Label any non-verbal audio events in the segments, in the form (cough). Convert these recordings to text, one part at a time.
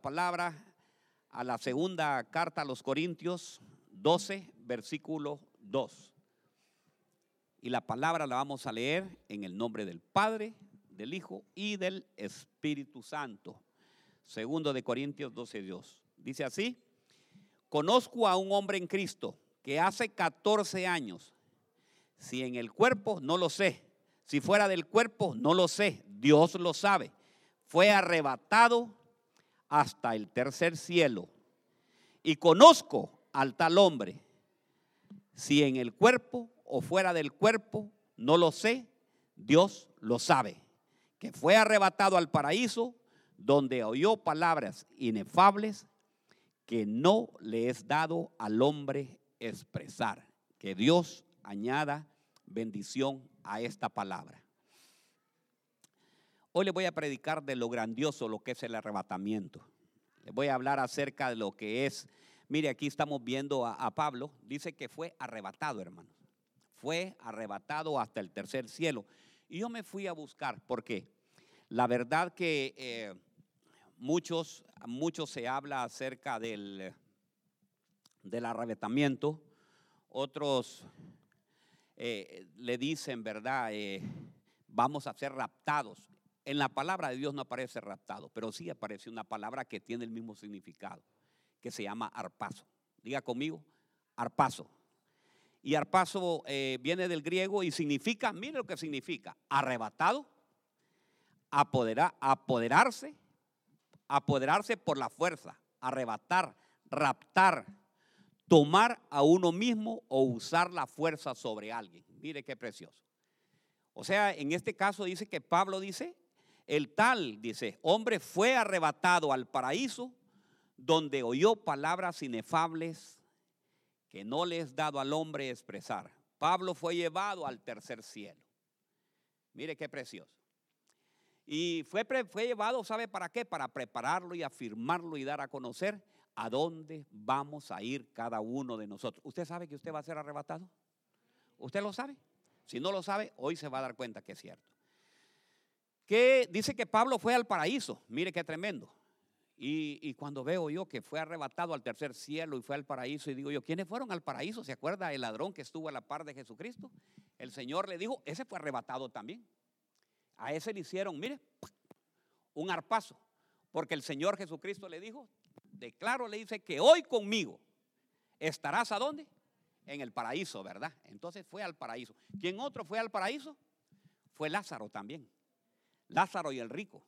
palabra a la segunda carta a los Corintios 12, versículo 2. Y la palabra la vamos a leer en el nombre del Padre, del Hijo y del Espíritu Santo. Segundo de Corintios 12, 2. Dice así, conozco a un hombre en Cristo que hace 14 años, si en el cuerpo, no lo sé, si fuera del cuerpo, no lo sé, Dios lo sabe, fue arrebatado hasta el tercer cielo. Y conozco al tal hombre, si en el cuerpo o fuera del cuerpo, no lo sé, Dios lo sabe, que fue arrebatado al paraíso, donde oyó palabras inefables que no le es dado al hombre expresar. Que Dios añada bendición a esta palabra. Hoy les voy a predicar de lo grandioso, lo que es el arrebatamiento. Les voy a hablar acerca de lo que es. Mire, aquí estamos viendo a, Pablo. Dice que fue arrebatado, hermanos. Fue arrebatado hasta el tercer cielo. Y yo me fui a buscar, porque la verdad que eh, muchos, muchos se habla acerca del, del arrebatamiento. Otros eh, le dicen, ¿verdad? Eh, vamos a ser raptados. En la palabra de Dios no aparece raptado, pero sí aparece una palabra que tiene el mismo significado, que se llama arpazo. Diga conmigo, arpazo. Y arpazo eh, viene del griego y significa, mire lo que significa, arrebatado, apoderar, apoderarse, apoderarse por la fuerza, arrebatar, raptar, tomar a uno mismo o usar la fuerza sobre alguien. Mire qué precioso. O sea, en este caso dice que Pablo dice, el tal, dice, hombre fue arrebatado al paraíso donde oyó palabras inefables que no le es dado al hombre expresar. Pablo fue llevado al tercer cielo. Mire qué precioso. Y fue, fue llevado, ¿sabe para qué? Para prepararlo y afirmarlo y dar a conocer a dónde vamos a ir cada uno de nosotros. ¿Usted sabe que usted va a ser arrebatado? ¿Usted lo sabe? Si no lo sabe, hoy se va a dar cuenta que es cierto que dice que Pablo fue al paraíso. Mire qué tremendo. Y, cuando veo yo que fue arrebatado al tercer cielo y fue al paraíso, y digo yo, ¿quiénes fueron al paraíso? ¿Se acuerda el ladrón que estuvo a la par de Jesucristo? El Señor le dijo, ese fue arrebatado también. A ese le hicieron, mire, un arpazo. Porque el Señor Jesucristo le dijo, de claro le dice que hoy conmigo estarás a dónde? En el paraíso, ¿verdad? Entonces fue al paraíso. ¿Quién otro fue al paraíso? Fue Lázaro también. Lázaro y el rico.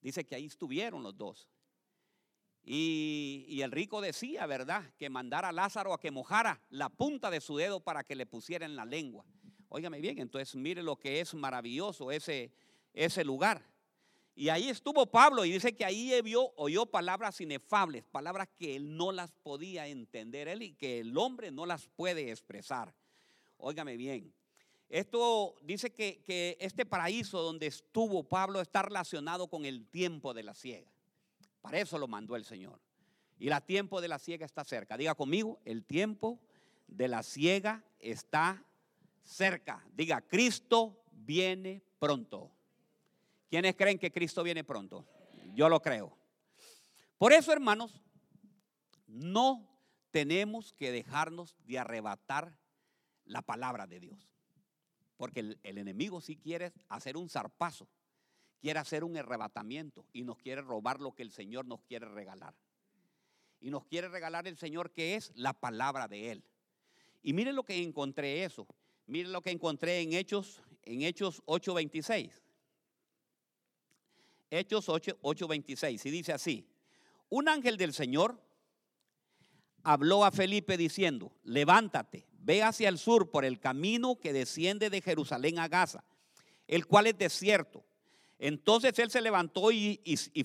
Dice que ahí estuvieron los dos. Y, el rico decía, ¿verdad? Que mandara a Lázaro a que mojara la punta de su dedo para que le pusiera en la lengua. Óigame bien, entonces mire lo que es maravilloso ese, ese lugar. Y ahí estuvo Pablo y dice que ahí vio, oyó palabras inefables, palabras que él no las podía entender él y que el hombre no las puede expresar. Óigame bien, esto dice que, este paraíso donde estuvo Pablo está relacionado con el tiempo de la ciega. Para eso lo mandó el Señor. Y el tiempo de la ciega está cerca. Diga conmigo, el tiempo de la ciega está cerca. Diga, Cristo viene pronto. ¿Quiénes creen que Cristo viene pronto? Yo lo creo. Por eso, hermanos, no tenemos que dejarnos de arrebatar la palabra de Dios. Porque el, enemigo sí quiere hacer un zarpazo, quiere hacer un arrebatamiento y nos quiere robar lo que el Señor nos quiere regalar. Y nos quiere regalar el Señor que es la palabra de Él. Y miren lo que encontré eso. Miren lo que encontré en Hechos, en Hechos 8:26. Hechos 8:26. y dice así: Un ángel del Señor habló a Felipe diciendo: Levántate, ve hacia el sur por el camino que desciende de Jerusalén a Gaza, el cual es desierto. Entonces él se levantó y,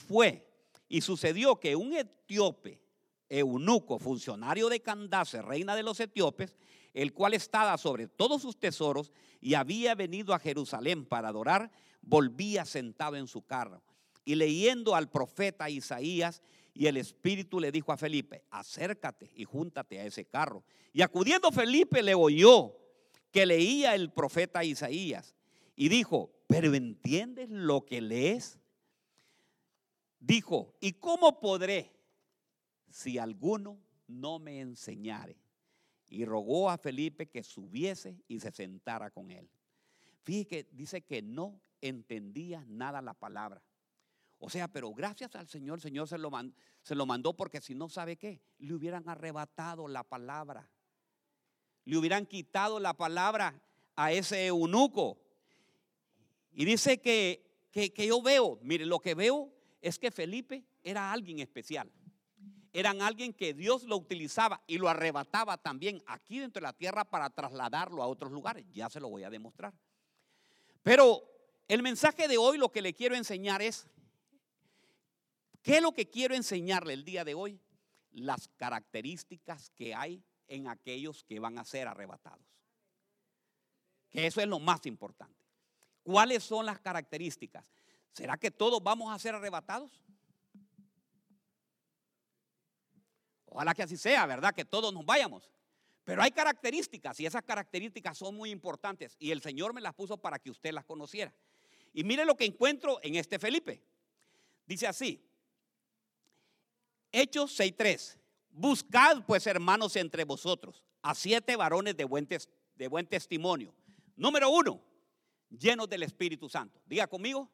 fue. Y sucedió que un etíope, eunuco, funcionario de Candace, reina de los etíopes, el cual estaba sobre todos sus tesoros y había venido a Jerusalén para adorar, volvía sentado en su carro. Y leyendo al profeta Isaías, y el Espíritu le dijo a Felipe, acércate y júntate a ese carro. Y acudiendo Felipe le oyó que leía el profeta Isaías y dijo, pero ¿entiendes lo que lees? dijo, ¿y cómo podré si alguno no me enseñare? Y rogó a Felipe que subiese y se sentara con él. Fíjese que dice que no entendía nada la palabra. O sea, pero gracias al Señor, el Señor se lo, mandó, se lo mandó porque si no sabe qué, le hubieran arrebatado la palabra. Le hubieran quitado la palabra a ese eunuco. Y dice que, que, que yo veo, mire, lo que veo es que Felipe era alguien especial. Eran alguien que Dios lo utilizaba y lo arrebataba también aquí dentro de la tierra para trasladarlo a otros lugares. Ya se lo voy a demostrar. Pero el mensaje de hoy lo que le quiero enseñar es, ¿qué es lo que quiero enseñarle el día de hoy? Las características que hay en aquellos que van a ser arrebatados. Que eso es lo más importante. ¿Cuáles son las características? ¿Será que todos vamos a ser arrebatados? Ojalá que así sea, ¿verdad? Que todos nos vayamos. Pero hay características y esas características son muy importantes y el Señor me las puso para que usted las conociera. Y mire lo que encuentro en este Felipe. Dice así, Hechos 6.3, buscad pues hermanos entre vosotros a siete varones de buen, de buen testimonio. Número uno, llenos del Espíritu Santo. Diga conmigo,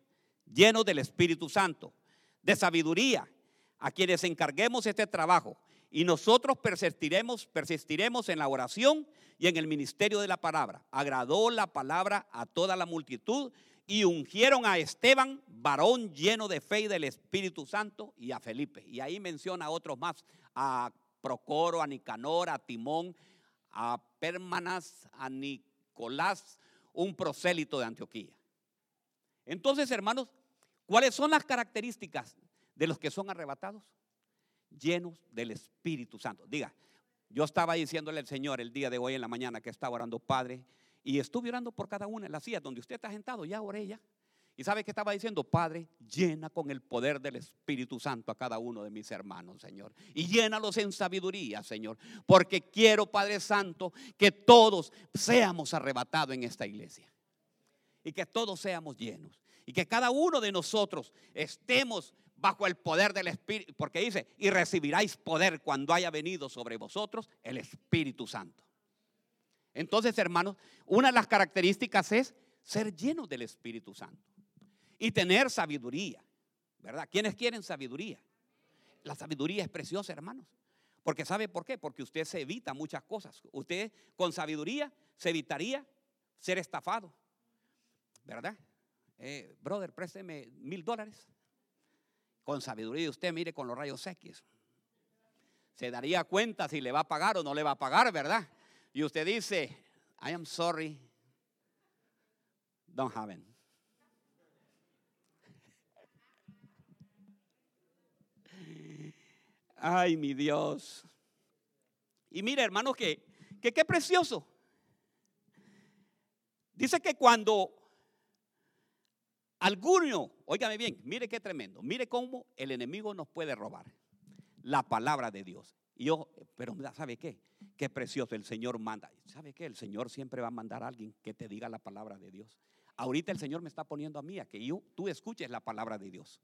llenos del Espíritu Santo, de sabiduría, a quienes encarguemos este trabajo. Y nosotros persistiremos, persistiremos en la oración y en el ministerio de la palabra. Agradó la palabra a toda la multitud y ungieron a Esteban, varón lleno de fe y del Espíritu Santo, y a Felipe. Y ahí menciona a otros más, a Procoro, a Nicanor, a Timón, a Permanas, a Nicolás, un prosélito de Antioquía. Entonces, hermanos, ¿cuáles son las características de los que son arrebatados? Llenos del Espíritu Santo. Diga, yo estaba diciéndole al Señor el día de hoy en la mañana que estaba orando, Padre, y estuve orando por cada una las sillas donde usted está sentado, ya oré. Y sabe que estaba diciendo, Padre, llena con el poder del Espíritu Santo a cada uno de mis hermanos, Señor. Y llénalos en sabiduría, Señor. Porque quiero, Padre Santo, que todos seamos arrebatados en esta iglesia. Y que todos seamos llenos. Y que cada uno de nosotros estemos bajo el poder del Espíritu. Porque dice, y recibiráis poder cuando haya venido sobre vosotros el Espíritu Santo. Entonces, hermanos, una de las características es ser llenos del Espíritu Santo y tener sabiduría, ¿verdad? ¿Quiénes quieren sabiduría? La sabiduría es preciosa, hermanos. Porque ¿sabe por qué? Porque usted se evita muchas cosas. Usted con sabiduría se evitaría ser estafado, ¿verdad? Eh, brother, présteme mil dólares. Con sabiduría usted mire con los rayos X. Se daría cuenta si le va a pagar o no le va a pagar, ¿verdad? Y usted dice, I am sorry, don't have it. Ay, mi Dios. Y mire, hermanos, que, que qué precioso. Dice que cuando alguno, óigame bien, mire qué tremendo, mire cómo el enemigo nos puede robar la palabra de Dios. Y yo, pero ¿sabe qué? Qué precioso, el Señor manda. ¿Sabe qué? El Señor siempre va a mandar a alguien que te diga la palabra de Dios. Ahorita el Señor me está poniendo a mí a que yo, tú escuches la palabra de Dios.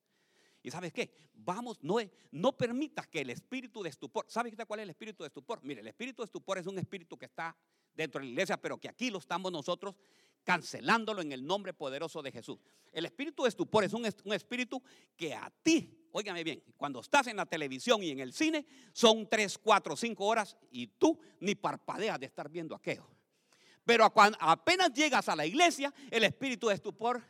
¿Y sabes qué? Vamos, no, no permitas que el espíritu de estupor, ¿sabes cuál es el espíritu de estupor? Mire, el espíritu de estupor es un espíritu que está dentro de la iglesia, pero que aquí lo estamos nosotros cancelándolo en el nombre poderoso de Jesús. El espíritu de estupor es un, un espíritu que a ti óigame bien, cuando estás en la televisión y en el cine, son 3, 4, 5 horas y tú ni parpadeas de estar viendo aquello. Pero apenas llegas a la iglesia, el espíritu de estupor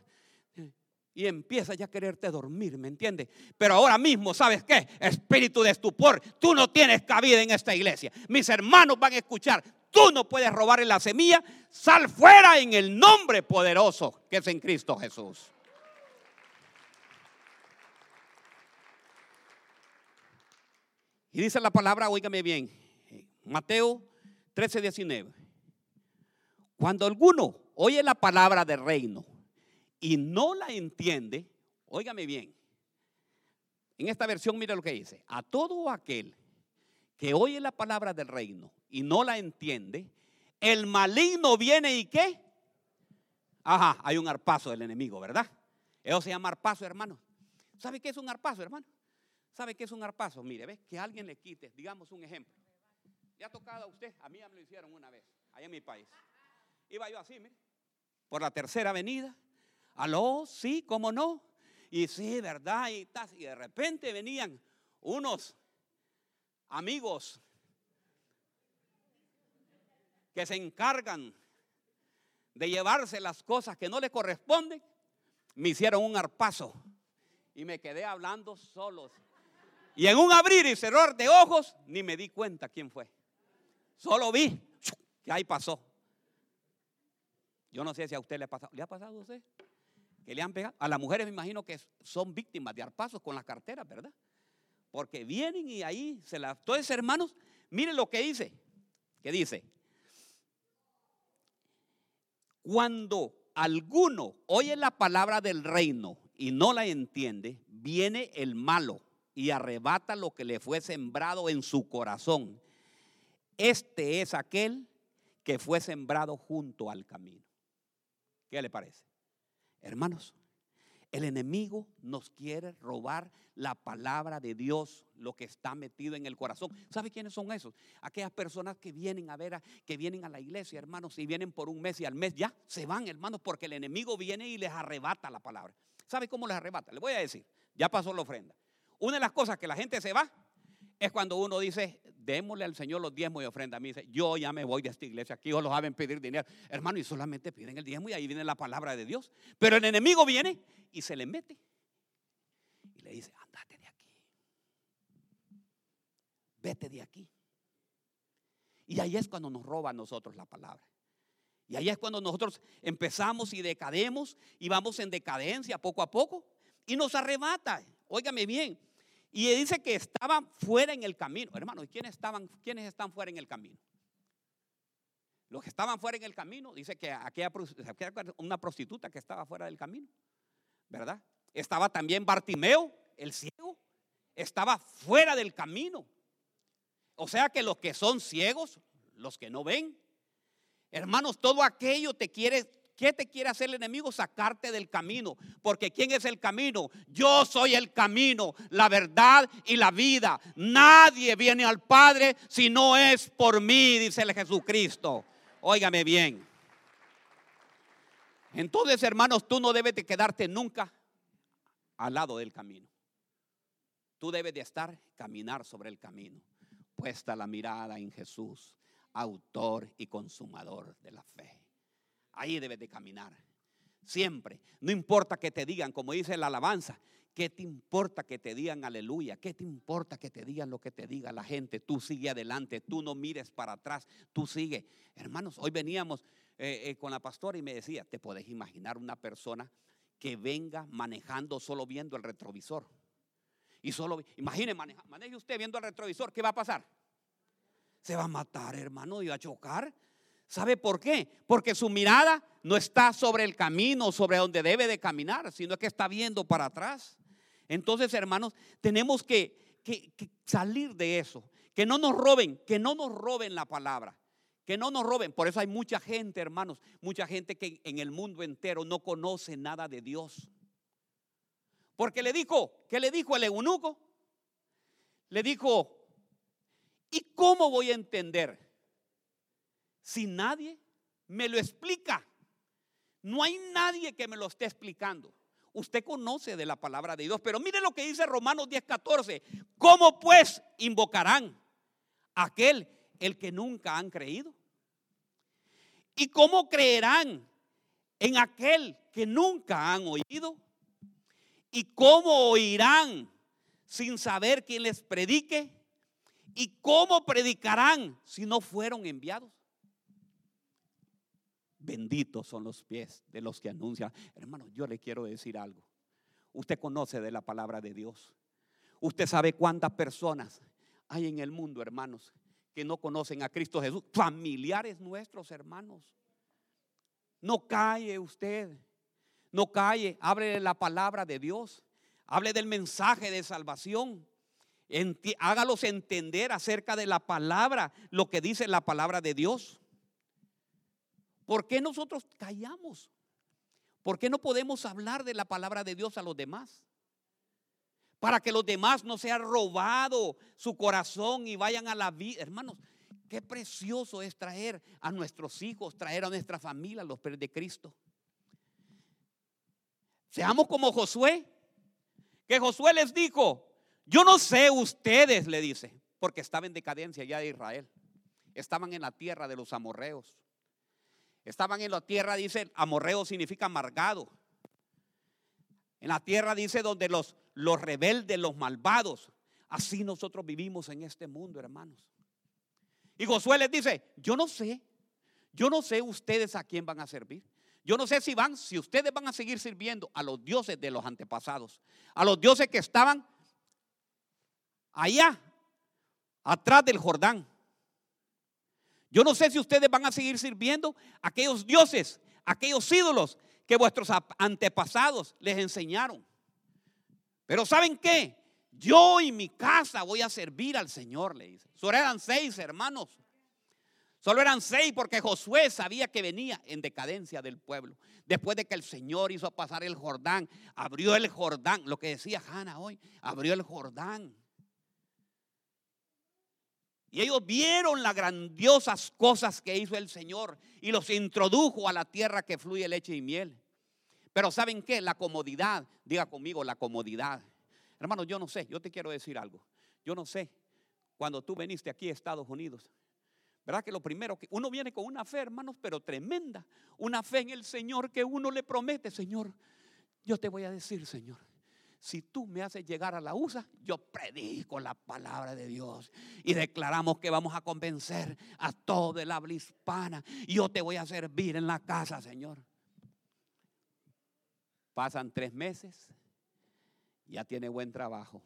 y empieza ya a quererte dormir, ¿me entiendes? Pero ahora mismo, ¿sabes qué? Espíritu de estupor, tú no tienes cabida en esta iglesia. Mis hermanos van a escuchar, tú no puedes robarle la semilla, sal fuera en el nombre poderoso que es en Cristo Jesús. Y dice la palabra, oígame bien, Mateo 13, 19. Cuando alguno oye la palabra del reino y no la entiende, óigame bien, en esta versión mire lo que dice, a todo aquel que oye la palabra del reino y no la entiende, el maligno viene y qué? Ajá, hay un arpazo del enemigo, ¿verdad? Eso se llama arpazo, hermano. ¿Sabe qué es un arpazo, hermano? ¿Sabe qué es un arpazo? Mire, ve, que alguien le quite, digamos un ejemplo. ¿Le ha tocado a usted? A mí me lo hicieron una vez, allá en mi país. Iba yo así, mire, por la tercera avenida. Aló, sí, cómo no. Y sí, verdad, y, y de repente venían unos amigos que se encargan de llevarse las cosas que no le corresponden, me hicieron un arpazo y me quedé hablando solos. Y en un abrir y cerrar de ojos, ni me di cuenta quién fue. Solo vi que ahí pasó. Yo no sé si a usted le ha pasado. ¿Le ha pasado a usted? Que le han pegado. A las mujeres me imagino que son víctimas de arpazos con las carteras, ¿verdad? Porque vienen y ahí se las... Entonces, hermanos, miren lo que dice. ¿Qué dice? Cuando alguno oye la palabra del reino y no la entiende, viene el malo y arrebata lo que le fue sembrado en su corazón. Este es aquel que fue sembrado junto al camino. ¿Qué le parece? Hermanos, el enemigo nos quiere robar la palabra de Dios, lo que está metido en el corazón. ¿Sabe quiénes son esos? Aquellas personas que vienen a ver, que vienen a la iglesia, hermanos, y vienen por un mes y al mes ya se van, hermanos, porque el enemigo viene y les arrebata la palabra. ¿Sabe cómo les arrebata? Le voy a decir, ya pasó la ofrenda. Una de las cosas que la gente se va es cuando uno dice, démosle al Señor los diezmos y ofrenda. A mí dice, yo ya me voy de esta iglesia, aquí os lo saben pedir dinero. Hermano, y solamente piden el diezmo y ahí viene la palabra de Dios. Pero el enemigo viene y se le mete. Y le dice, andate de aquí. Vete de aquí. Y ahí es cuando nos roba a nosotros la palabra. Y ahí es cuando nosotros empezamos y decademos y vamos en decadencia poco a poco y nos arrebata. Óigame bien, y dice que estaban fuera en el camino. Hermano, ¿y quiénes, estaban, quiénes están fuera en el camino? Los que estaban fuera en el camino, dice que aquella, una prostituta que estaba fuera del camino, ¿verdad? Estaba también Bartimeo, el ciego, estaba fuera del camino. O sea que los que son ciegos, los que no ven, hermanos, todo aquello te quiere ¿Qué te quiere hacer el enemigo? Sacarte del camino. Porque ¿quién es el camino? Yo soy el camino, la verdad y la vida. Nadie viene al Padre si no es por mí, dice el Jesucristo. Óigame bien. Entonces, hermanos, tú no debes de quedarte nunca al lado del camino. Tú debes de estar, caminar sobre el camino. Puesta la mirada en Jesús, autor y consumador de la fe. Ahí debes de caminar. Siempre. No importa que te digan, como dice la alabanza, ¿qué te importa que te digan aleluya? ¿Qué te importa que te digan lo que te diga la gente? Tú sigue adelante, tú no mires para atrás, tú sigue. Hermanos, hoy veníamos eh, eh, con la pastora y me decía, ¿te puedes imaginar una persona que venga manejando solo viendo el retrovisor? Y solo, imagine, maneje usted viendo el retrovisor, ¿qué va a pasar? Se va a matar, hermano, y va a chocar. ¿Sabe por qué? Porque su mirada no está sobre el camino, sobre donde debe de caminar, sino que está viendo para atrás. Entonces, hermanos, tenemos que, salir de eso. Que no nos roben, que no nos roben la palabra. Que no nos roben. Por eso hay mucha gente, hermanos, mucha gente que en el mundo entero no conoce nada de Dios. Porque le dijo, ¿qué le dijo el eunuco? Le dijo, ¿y cómo voy a entender? Si nadie me lo explica. No hay nadie que me lo esté explicando. Usted conoce de la palabra de Dios, pero mire lo que dice Romanos 10:14. ¿Cómo pues invocarán aquel el que nunca han creído? ¿Y cómo creerán en aquel que nunca han oído? ¿Y cómo oirán sin saber quién les predique? ¿Y cómo predicarán si no fueron enviados? Benditos son los pies de los que anuncian. Hermano, yo le quiero decir algo. Usted conoce de la palabra de Dios. Usted sabe cuántas personas hay en el mundo, hermanos, que no conocen a Cristo Jesús. Familiares nuestros, hermanos. No calle usted. No calle. Hable la palabra de Dios. Hable del mensaje de salvación. hágalos entender acerca de la palabra, lo que dice la palabra de Dios. ¿Por qué nosotros callamos? ¿Por qué no podemos hablar de la palabra de Dios a los demás? para que los demás no sean robado su corazón y vayan a la vida. Hermanos, qué precioso es traer a nuestros hijos, traer a nuestra familia los pies de Cristo. Seamos como Josué, que Josué les dijo, yo no sé ustedes, le dice, porque estaba en decadencia ya de Israel. Estaban en la tierra de los amorreos. Estaban en la tierra, dice, amorreo significa amargado. En la tierra dice donde los, los rebeldes, los malvados. Así nosotros vivimos en este mundo, hermanos. Y Josué les dice, yo no sé, yo no sé ustedes a quién van a servir. Yo no sé si van, si ustedes van a seguir sirviendo a los dioses de los antepasados, a los dioses que estaban allá, atrás del Jordán. Yo no sé si ustedes van a seguir sirviendo a aquellos dioses, aquellos ídolos que vuestros antepasados les enseñaron. Pero ¿saben qué? Yo y mi casa voy a servir al Señor, le dice. Solo eran seis hermanos. Solo eran seis porque Josué sabía que venía en decadencia del pueblo. Después de que el Señor hizo pasar el Jordán, abrió el Jordán, lo que decía Hannah hoy, abrió el Jordán. Y ellos vieron las grandiosas cosas que hizo el Señor y los introdujo a la tierra que fluye leche y miel. Pero ¿saben qué? La comodidad, diga conmigo, la comodidad. Hermano, yo no sé, yo te quiero decir algo. Yo no sé, cuando tú veniste aquí a Estados Unidos, ¿verdad? Que lo primero que uno viene con una fe, hermanos, pero tremenda. Una fe en el Señor que uno le promete, Señor. Yo te voy a decir, Señor, si tú me haces llegar a la USA, yo predico la palabra de Dios y declaramos que vamos a convencer a todo el habla hispana. Yo te voy a servir en la casa, Señor. Pasan tres meses, ya tiene buen trabajo.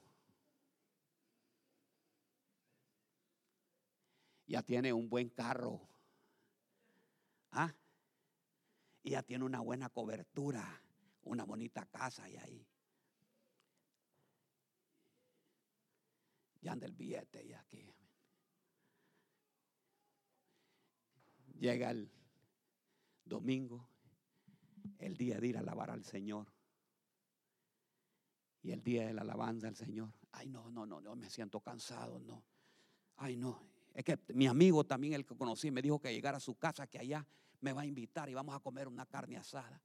Ya tiene un buen carro. ¿Ah? Y ya tiene una buena cobertura, una bonita casa y ahí. Ya anda el billete y aquí. Llega el domingo, el día de ir a alabar al Señor. Y el día de la alabanza al Señor. Ay, no, no, no, no, me siento cansado, no. Ay, no. Es que mi amigo también, el que conocí, me dijo que llegara a su casa, que allá me va a invitar y vamos a comer una carne asada.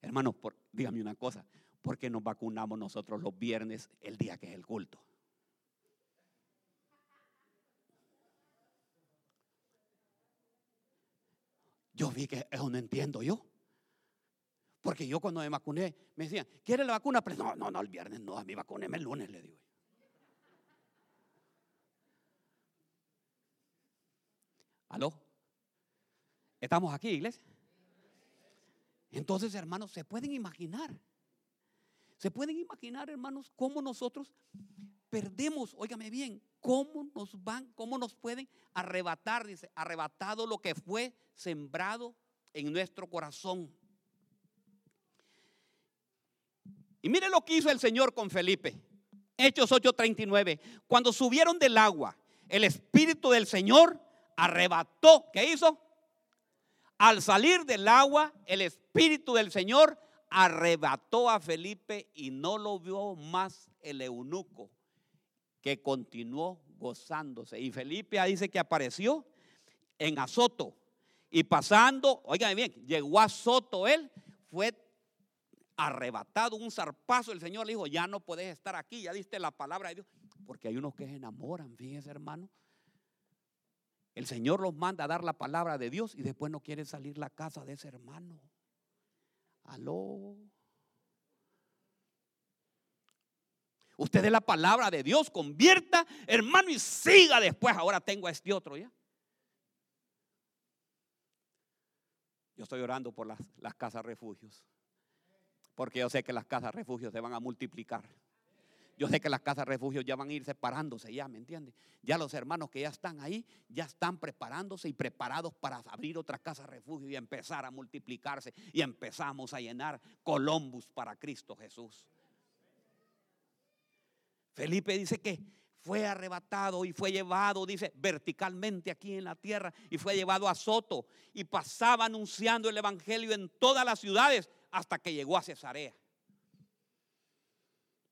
Hermanos, dígame una cosa, ¿por qué nos vacunamos nosotros los viernes, el día que es el culto? Yo vi que eso no entiendo yo. Porque yo cuando me vacuné, me decían, ¿quiere la vacuna? Pero no, no, no, el viernes no, a mí vacunéme el lunes, le digo. ¿Aló? ¿Estamos aquí, iglesia? Entonces, hermanos, se pueden imaginar. Se pueden imaginar, hermanos, cómo nosotros perdemos, óigame bien, cómo nos van, cómo nos pueden arrebatar, dice, arrebatado lo que fue sembrado en nuestro corazón. Y mire lo que hizo el Señor con Felipe. Hechos 8:39. Cuando subieron del agua, el Espíritu del Señor arrebató. ¿Qué hizo? Al salir del agua, el Espíritu del Señor arrebató a Felipe y no lo vio más el eunuco que continuó gozándose. Y Felipe dice que apareció en Azoto. Y pasando, oigan bien, llegó a Azoto él, fue arrebatado, un zarpazo. El Señor le dijo, ya no puedes estar aquí, ya diste la palabra de Dios. Porque hay unos que se enamoran, fíjense hermano. El Señor los manda a dar la palabra de Dios y después no quiere salir la casa de ese hermano. Aló. Usted de la palabra de Dios, convierta, hermano, y siga después. Ahora tengo a este otro ya. Yo estoy orando por las, las casas refugios. Porque yo sé que las casas refugios se van a multiplicar. Yo sé que las casas refugios ya van a ir separándose, ya, ¿me entiende? Ya los hermanos que ya están ahí, ya están preparándose y preparados para abrir otra casa refugio y empezar a multiplicarse. Y empezamos a llenar Columbus para Cristo Jesús. Felipe dice que fue arrebatado y fue llevado, dice, verticalmente aquí en la tierra y fue llevado a Soto y pasaba anunciando el Evangelio en todas las ciudades hasta que llegó a Cesarea.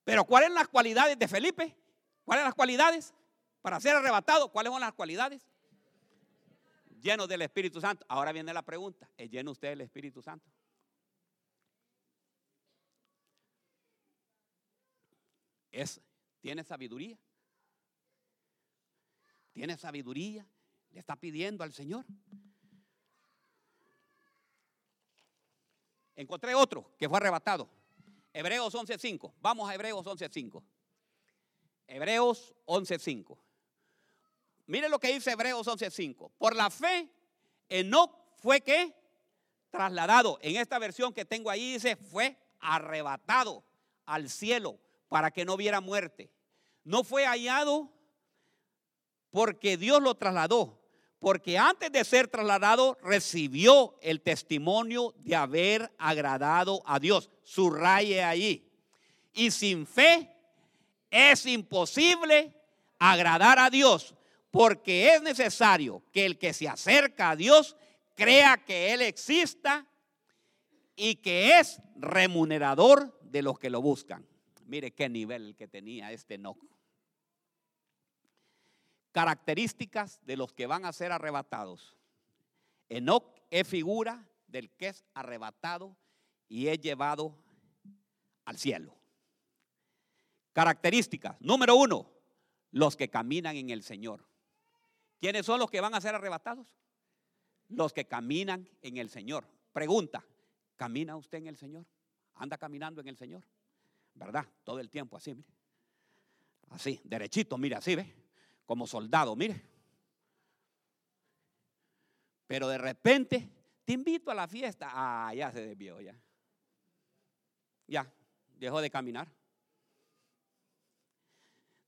Pero ¿cuáles son las cualidades de Felipe? ¿Cuáles son las cualidades para ser arrebatado? ¿Cuáles son las cualidades? Lleno del Espíritu Santo. Ahora viene la pregunta, ¿es lleno usted del Espíritu Santo? Es, ¿Tiene sabiduría? ¿Tiene sabiduría? ¿Le está pidiendo al Señor? Encontré otro que fue arrebatado. Hebreos 11.5. Vamos a Hebreos 11.5. Hebreos 11.5. Mire lo que dice Hebreos 11.5. Por la fe, Enoch fue que trasladado. En esta versión que tengo ahí dice, fue arrebatado al cielo para que no viera muerte. No fue hallado porque Dios lo trasladó, porque antes de ser trasladado recibió el testimonio de haber agradado a Dios. Subraye allí. Y sin fe es imposible agradar a Dios, porque es necesario que el que se acerca a Dios crea que Él exista y que es remunerador de los que lo buscan. Mire qué nivel que tenía este Enoch características de los que van a ser arrebatados. Enoch es figura del que es arrebatado y es llevado al cielo. Características. Número uno, los que caminan en el Señor. ¿Quiénes son los que van a ser arrebatados? Los que caminan en el Señor. Pregunta, ¿camina usted en el Señor? ¿Anda caminando en el Señor? ¿Verdad? Todo el tiempo así, mire. Así, derechito, mire, así, ¿ve? Como soldado, mire. Pero de repente, te invito a la fiesta. Ah, ya se desvió, ya. Ya, dejó de caminar.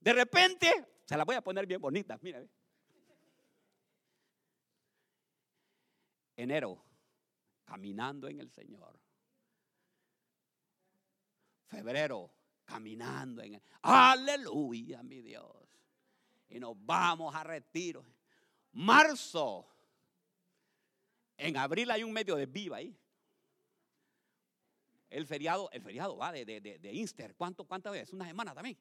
De repente, se la voy a poner bien bonita, mire. Enero, caminando en el Señor. Febrero, caminando en el... Aleluya, mi Dios y nos vamos a retiro. Marzo. En abril hay un medio de viva ahí. El feriado, el feriado va de, de, de, Inster. ¿Cuánto, ¿Cuántas veces? Una semana también.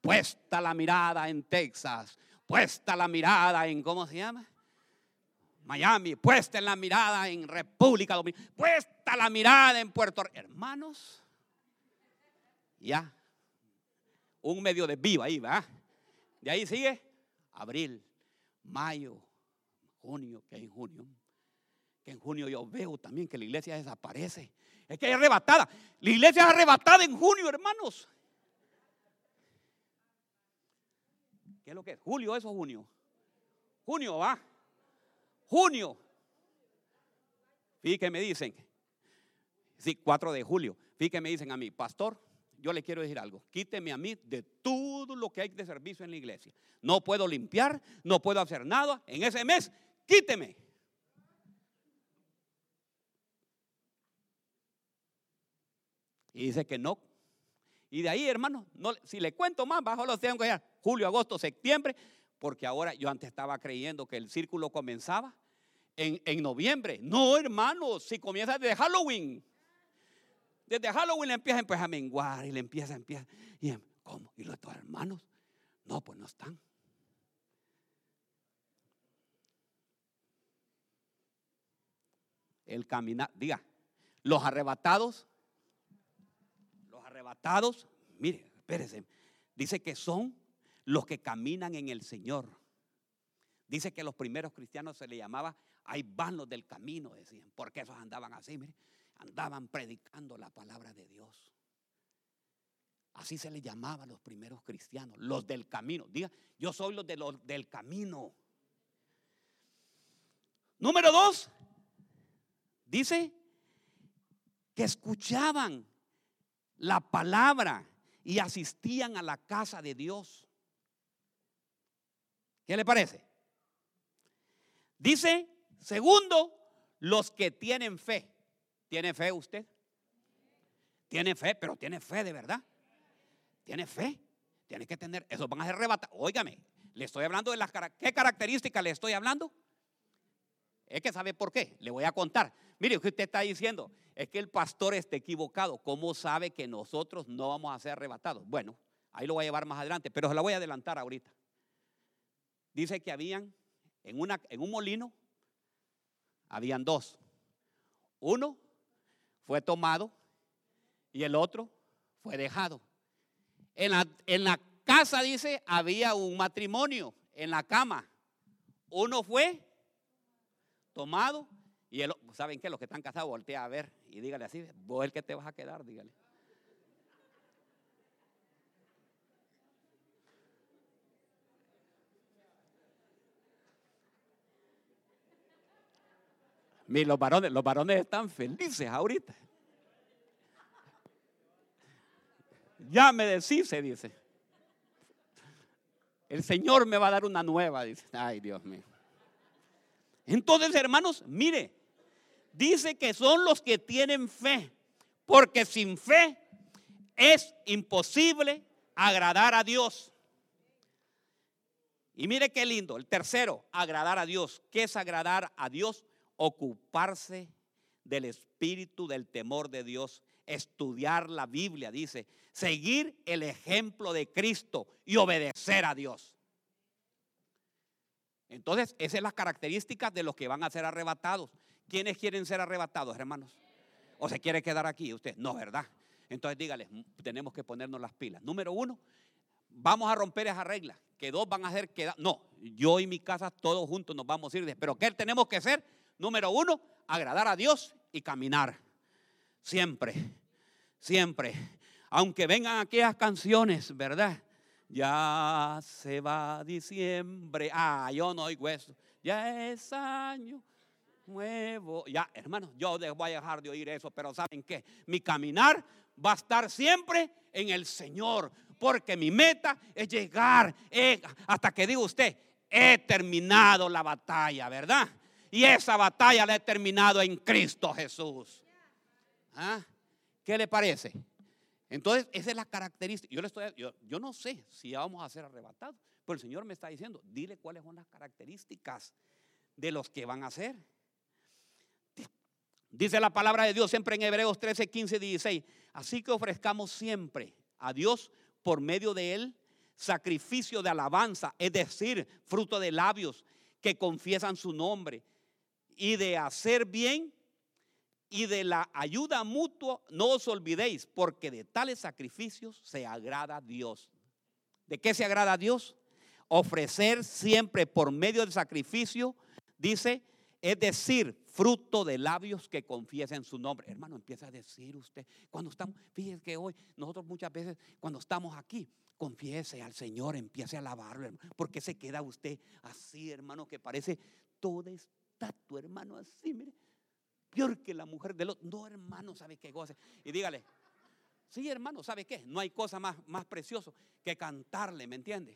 Puesta la mirada en Texas. Puesta la mirada en, ¿cómo se llama? Miami. Puesta la mirada en República Dominicana. Puesta la mirada en Puerto Rico. Hermanos. Ya un medio de viva ahí, ¿va? De ahí sigue abril, mayo, junio, que en junio. Que en junio yo veo también que la iglesia desaparece. Es que es arrebatada. La iglesia es arrebatada en junio, hermanos. ¿Qué es lo que es? ¿Julio eso junio? Junio, ¿va? Junio. Que me dicen. Sí, 4 de julio. Que me dicen a mí, pastor, yo le quiero decir algo. Quíteme a mí de todo lo que hay de servicio en la iglesia. No puedo limpiar, no puedo hacer nada. En ese mes, quíteme. Y dice que no. Y de ahí, hermano, no, si le cuento más, bajo los tengo ya. Julio, agosto, septiembre, porque ahora yo antes estaba creyendo que el círculo comenzaba en, en noviembre. No, hermano, si comienza desde Halloween. Desde Halloween le empieza a menguar y le empieza, empieza. Y, em, ¿Cómo? ¿Y los hermanos? No, pues no están. El caminar, diga, los arrebatados, los arrebatados, mire, espérese, dice que son los que caminan en el Señor. Dice que los primeros cristianos se le llamaba, hay vanos del camino, decían, porque esos andaban así, mire andaban predicando la palabra de Dios. Así se le llamaba a los primeros cristianos, los del camino. Diga, yo soy los, los del camino. Número dos, dice que escuchaban la palabra y asistían a la casa de Dios. ¿Qué le parece? Dice, segundo, los que tienen fe. ¿Tiene fe usted? Tiene fe, pero tiene fe de verdad. Tiene fe. Tiene que tener, eso van a ser arrebatados. Óigame, le estoy hablando de las ¿qué características le estoy hablando? Es que sabe por qué, le voy a contar. Mire, que usted está diciendo, es que el pastor está equivocado. ¿Cómo sabe que nosotros no vamos a ser arrebatados? Bueno, ahí lo voy a llevar más adelante, pero se la voy a adelantar ahorita. Dice que habían en, una, en un molino, habían dos. Uno fue tomado y el otro fue dejado. En la, en la casa, dice, había un matrimonio en la cama. Uno fue tomado y el, ¿saben qué? Los que están casados, voltea a ver y dígale así, vos el que te vas a quedar, dígale. Los varones, los varones están felices ahorita. Ya me decís, dice. El Señor me va a dar una nueva, dice. Ay, Dios mío. Entonces, hermanos, mire, dice que son los que tienen fe, porque sin fe es imposible agradar a Dios. Y mire qué lindo, el tercero, agradar a Dios. ¿Qué es agradar a Dios? Ocuparse del espíritu del temor de Dios, estudiar la Biblia, dice, seguir el ejemplo de Cristo y obedecer a Dios. Entonces, esa es la característica de los que van a ser arrebatados. ¿Quiénes quieren ser arrebatados, hermanos? ¿O se quiere quedar aquí usted? No, ¿verdad? Entonces dígales, tenemos que ponernos las pilas. Número uno, vamos a romper esa regla, que dos van a ser quedar. No, yo y mi casa todos juntos nos vamos a ir. Pero ¿qué tenemos que hacer? Número uno, agradar a Dios y caminar. Siempre, siempre. Aunque vengan aquellas canciones, ¿verdad? Ya se va diciembre. Ah, yo no oigo eso. Ya es año nuevo. Ya, hermano, yo voy a dejar de oír eso, pero ¿saben qué? Mi caminar va a estar siempre en el Señor, porque mi meta es llegar eh, hasta que diga usted, he terminado la batalla, ¿verdad? Y esa batalla la he terminado en Cristo Jesús. ¿Ah? ¿Qué le parece? Entonces, esa es la característica. Yo, le estoy, yo, no sé si vamos a ser arrebatados, pero el Señor me está diciendo, dile cuáles son las características de los que van a ser. Dice la palabra de Dios siempre en Hebreos 13, 15, 16. Así que ofrezcamos siempre a Dios por medio de Él sacrificio de alabanza, es decir, fruto de labios que confiesan su nombre y de hacer bien y de la ayuda mutua no os olvidéis, porque de tales sacrificios se agrada Dios. ¿De qué se agrada a Dios? Ofrecer siempre por medio del sacrificio, dice, es decir, fruto de labios que confiesen su nombre. Hermano, empieza a decir usted, cuando estamos, fíjese que hoy nosotros muchas veces, cuando estamos aquí, confiese al Señor, empiece a alabarlo, porque se queda usted así, hermano, que parece toda estatua, hermano, así, mire peor que la mujer del otro. No, hermano, ¿sabe qué goce? Y dígale, sí, hermano, ¿sabe qué? No hay cosa más, más que cantarle, ¿me entiende?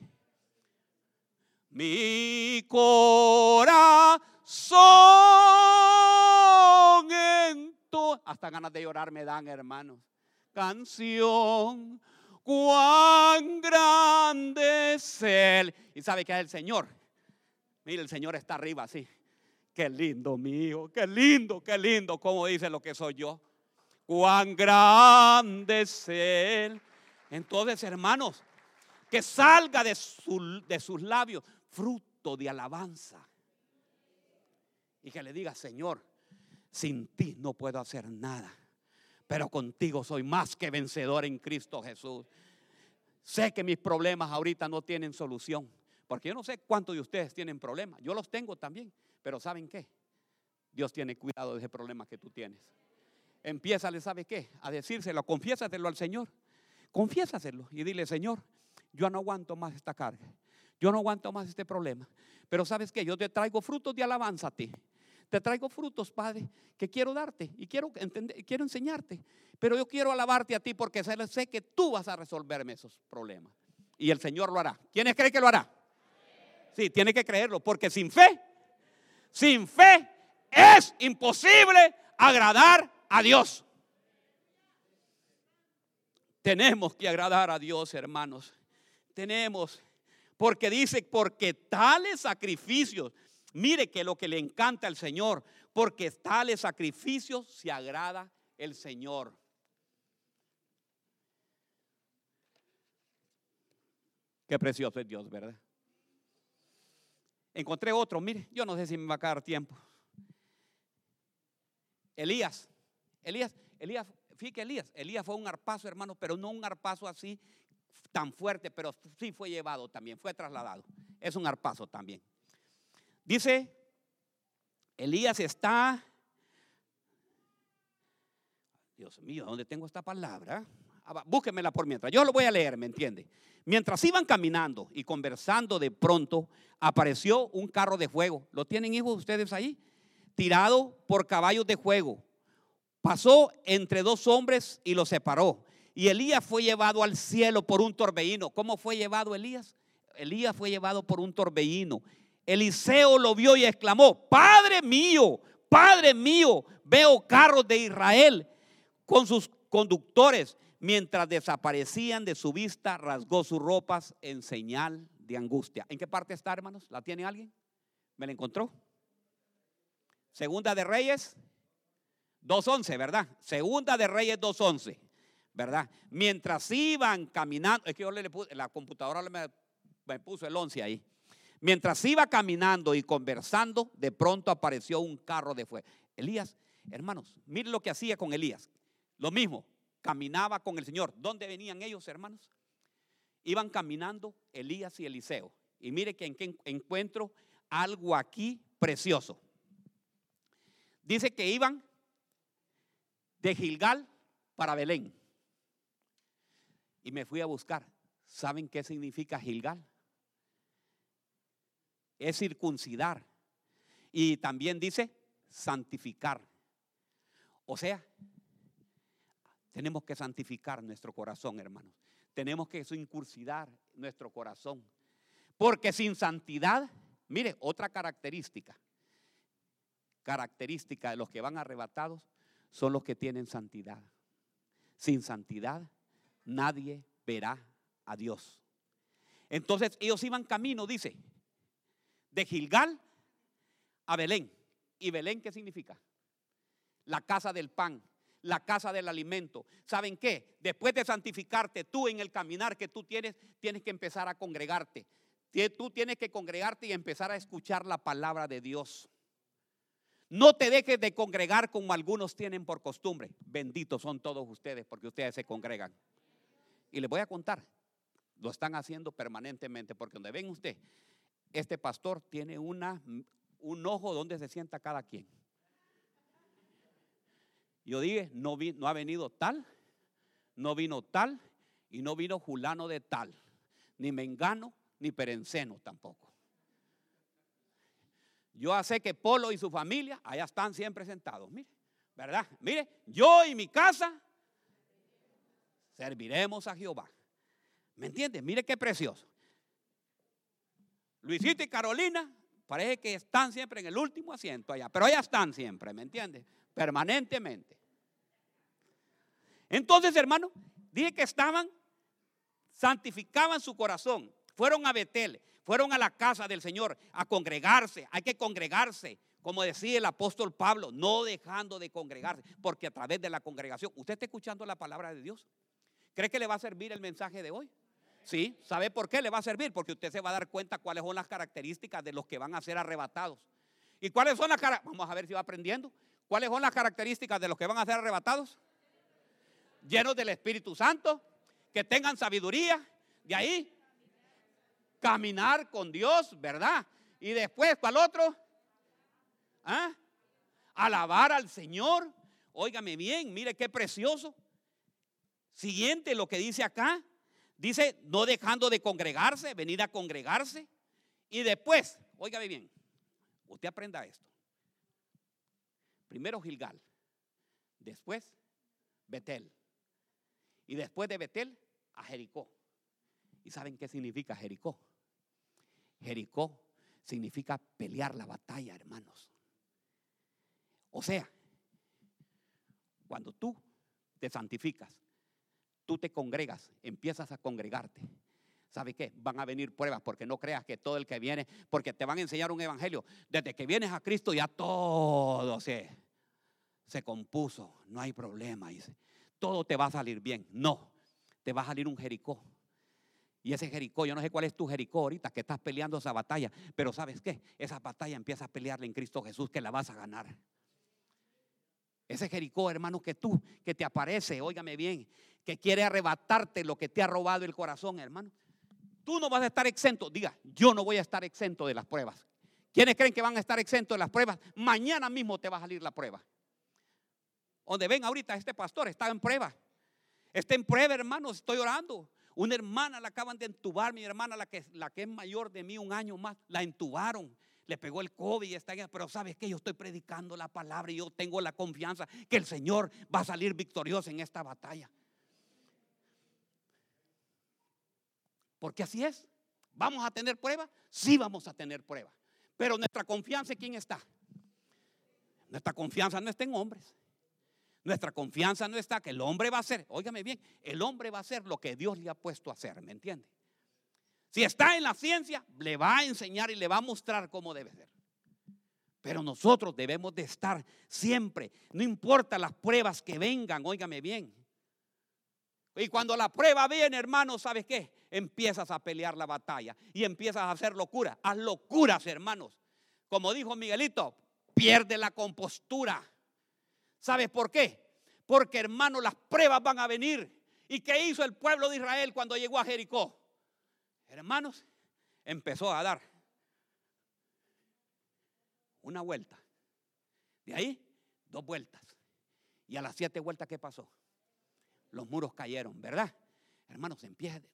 Mi corazón en. Hasta ganas de llorar me dan, hermanos. Canción, cuán grande es Él. Y sabe que es el Señor. Mire, el Señor está arriba, así. Qué lindo mío, qué lindo, qué lindo, como dice lo que soy yo. Cuán grande es Él. Entonces, hermanos, que salga de, de sus labios fruto de alabanza. Y que le diga, Señor, sin ti no puedo hacer nada, pero contigo soy más que vencedor en Cristo Jesús. Sé que mis problemas ahorita no tienen solución, porque yo no sé cuántos de ustedes tienen problemas. Yo los tengo también. Pero ¿saben qué? Dios tiene cuidado de ese problema que tú tienes. Empieza, ¿sabe qué? A decírselo, confiésatelo al Señor. Confiésaselo y dile, Señor, yo no aguanto más esta carga. Yo no aguanto más este problema. Pero ¿sabes qué? Yo te traigo frutos de alabanza a ti. Te traigo frutos, Padre, que quiero darte y quiero, entender, quiero enseñarte. Pero yo quiero alabarte a ti porque sé que tú vas a resolverme esos problemas. Y el Señor lo hará. ¿Quiénes creen que lo hará? Sí, tiene que creerlo, porque sin fe sin fe es imposible agradar a Dios. Tenemos que agradar a Dios, hermanos. Tenemos, porque dice, porque tales sacrificios Mire que lo que le encanta al Señor, porque tales sacrificios se agrada el Señor. Qué precioso es Dios, ¿verdad? Encontré otro, mire, yo no sé si me va a quedar tiempo. Elías, Elías, Elías, fíjate Elías, Elías fue un arpazo, hermano, pero no un arpazo así tan fuerte, pero sí fue llevado también, fue trasladado. Es un arpazo también. Dice, Elías está, Dios mío, ¿dónde tengo esta palabra? Ah, búsquemela por mientras. Yo lo voy a leer, ¿me entiende? Mientras iban caminando y conversando, de pronto apareció un carro de fuego. ¿Lo tienen hijos ustedes ahí? Tirado por caballos de fuego. Pasó entre dos hombres y los separó. Y Elías fue llevado al cielo por un torbellino. ¿Cómo fue llevado Elías? Elías fue llevado por un torbellino. Eliseo lo vio y exclamó, Padre mío, Padre mío, veo carros de Israel con sus conductores mientras desaparecían de su vista, rasgó sus ropas en señal de angustia. ¿En qué parte está, hermanos? ¿La tiene alguien? ¿Me la encontró? Segunda de Reyes 2.11, ¿verdad? Segunda de Reyes 2.11, ¿verdad? Mientras iban caminando, es que yo le puse, la computadora me, me puso el 11 ahí. Mientras iba caminando y conversando, de pronto apareció un carro de fuego. Elías, hermanos, miren lo que hacía con Elías. Lo mismo, caminaba con el Señor. ¿Dónde venían ellos, hermanos? Iban caminando Elías y Eliseo. Y mire que, en que encuentro algo aquí precioso. Dice que iban de Gilgal para Belén. Y me fui a buscar. ¿Saben qué significa Gilgal? Es circuncidar. Y también dice santificar. O sea, tenemos que santificar nuestro corazón, hermanos. Tenemos que incursidar nuestro corazón. Porque sin santidad, mire, otra característica, característica de los que van arrebatados son los que tienen santidad. Sin santidad, nadie verá a Dios. Entonces ellos iban camino, dice, de Gilgal a Belén. ¿Y Belén qué significa? La casa del pan, la casa del alimento. ¿Saben qué? Después de santificarte tú en el caminar que tú tienes, tienes que empezar a congregarte. Tú tienes que congregarte y empezar a escuchar la palabra de Dios. No te dejes de congregar como algunos tienen por costumbre. Benditos son todos ustedes porque ustedes se congregan. Y les voy a contar, lo están haciendo permanentemente porque donde ven usted, este pastor tiene una, un ojo donde se sienta cada quien. Yo dije, no, ha venido tal, no vino tal y no vino Julano de tal, ni Mengano ni Perenceno tampoco. Yo sé que Polo y su familia allá están siempre sentados, mire, ¿verdad? Mire, yo y mi casa serviremos a Jehová. ¿Me entiendes? Mire qué precioso. Luisito y Carolina parece que están siempre en el último asiento allá, pero allá están siempre, ¿me entiendes? Permanentemente. Entonces, hermano, dije que estaban, santificaban su corazón, fueron a Betel, fueron a la casa del Señor a congregarse, hay que congregarse, como decía el apóstol Pablo, no dejando de congregarse, porque a través de la congregación, ¿usted está escuchando la palabra de Dios? ¿Cree que le va a servir el mensaje de hoy? Sí, ¿sabe por qué le va a servir? Porque usted se va a dar cuenta cuáles son las características de los que van a ser arrebatados. ¿Y cuáles son las características? Vamos a ver si va aprendiendo. ¿Cuáles son las características de los que van a ser arrebatados? Llenos del Espíritu Santo, que tengan sabiduría, de ahí caminar con Dios, ¿verdad? Y después, ¿cuál otro? ¿Ah? Alabar al Señor. Óigame bien, mire qué precioso. Siguiente, lo que dice acá, dice, no dejando de congregarse, venir a congregarse. Y después, óigame bien, usted aprenda esto. Primero Gilgal, después Betel. Y después de Betel, a Jericó. ¿Y saben qué significa Jericó? Jericó significa pelear la batalla, hermanos. O sea, cuando tú te santificas, tú te congregas, empiezas a congregarte, ¿Sabe qué? Van a venir pruebas porque no creas que todo el que viene, porque te van a enseñar un evangelio. Desde que vienes a Cristo ya todo se, se compuso. No hay problema, dice. Todo te va a salir bien. No, te va a salir un Jericó. Y ese Jericó, yo no sé cuál es tu Jericó ahorita que estás peleando esa batalla, pero ¿sabes qué? Esa batalla empieza a pelearle en Cristo Jesús que la vas a ganar. Ese Jericó, hermano, que tú, que te aparece, óigame bien, que quiere arrebatarte lo que te ha robado el corazón, hermano. Tú no vas a estar exento. Diga, yo no voy a estar exento de las pruebas. ¿Quiénes creen que van a estar exentos de las pruebas? Mañana mismo te va a salir la prueba. Donde ven ahorita este pastor está en prueba. Está en prueba, hermanos, estoy orando. Una hermana la acaban de entubar, mi hermana, la que, la que es mayor de mí, un año más, la entubaron. Le pegó el COVID y está Pero sabes que yo estoy predicando la palabra y yo tengo la confianza que el Señor va a salir victorioso en esta batalla. Porque así es. ¿Vamos a tener prueba? Sí vamos a tener prueba. Pero nuestra confianza en quién está. Nuestra confianza no está en hombres. Nuestra confianza no está que el hombre va a hacer, óigame bien, el hombre va a hacer lo que Dios le ha puesto a hacer, ¿me entiende? Si está en la ciencia, le va a enseñar y le va a mostrar cómo debe ser. Pero nosotros debemos de estar siempre, no importa las pruebas que vengan, óigame bien. Y cuando la prueba viene, hermano, ¿sabes qué? Empiezas a pelear la batalla y empiezas a hacer locura. Haz locuras, hermanos. Como dijo Miguelito, pierde la compostura. ¿Sabes por qué? Porque hermano, las pruebas van a venir. ¿Y qué hizo el pueblo de Israel cuando llegó a Jericó? Hermanos, empezó a dar una vuelta. De ahí, dos vueltas. Y a las siete vueltas, ¿qué pasó? Los muros cayeron, ¿verdad? Hermanos,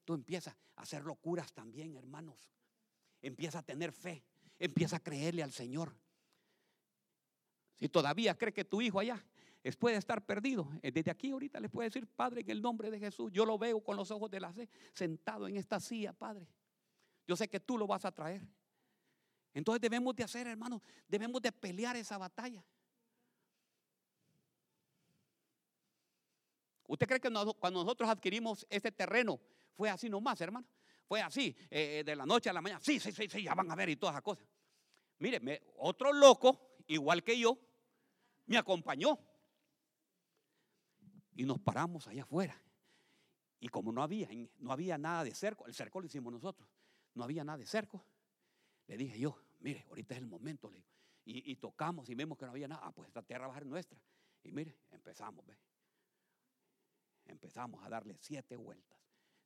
tú empiezas a hacer locuras también, hermanos. Empieza a tener fe. Empieza a creerle al Señor. Si todavía cree que tu hijo allá puede estar perdido. Eh, desde aquí ahorita le puede decir, Padre, en el nombre de Jesús, yo lo veo con los ojos de la fe, sentado en esta silla, Padre. Yo sé que tú lo vas a traer. Entonces debemos de hacer, hermanos, debemos de pelear esa batalla. ¿Usted cree que cuando nosotros adquirimos este terreno fue así nomás, hermano? Fue así, eh, de la noche a la mañana. Sí, sí, sí, sí, ya van a ver y todas esas cosas. Mire, otro loco, igual que yo, me acompañó. Y nos paramos allá afuera. Y como no había, no había nada de cerco, el cerco lo hicimos nosotros, no había nada de cerco, le dije yo, mire, ahorita es el momento, y, tocamos y vemos que no había nada, ah, pues esta tierra va a ser nuestra. Y mire, empezamos, ve. Empezamos a darle siete vueltas,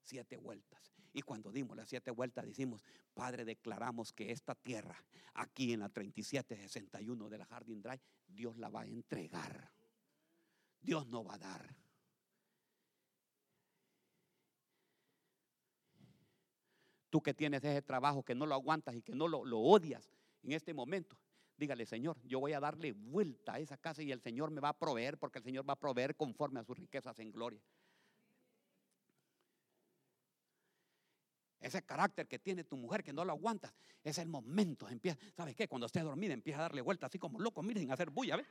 siete vueltas. Y cuando dimos las siete vueltas, decimos, Padre, declaramos que esta tierra, aquí en la 3761 de la Jardín Drive, Dios la va a entregar. Dios no va a dar. Tú que tienes ese trabajo, que no lo aguantas y que no lo, odias en este momento, dígale, Señor, yo voy a darle vuelta a esa casa y el Señor me va a proveer porque el Señor va a proveer conforme a sus riquezas en gloria. Ese carácter que tiene tu mujer que no lo aguantas, es el momento. Empieza, ¿sabes qué? Cuando esté dormida empieza a darle vuelta así como loco, miren, a hacer bulla, ¿ves?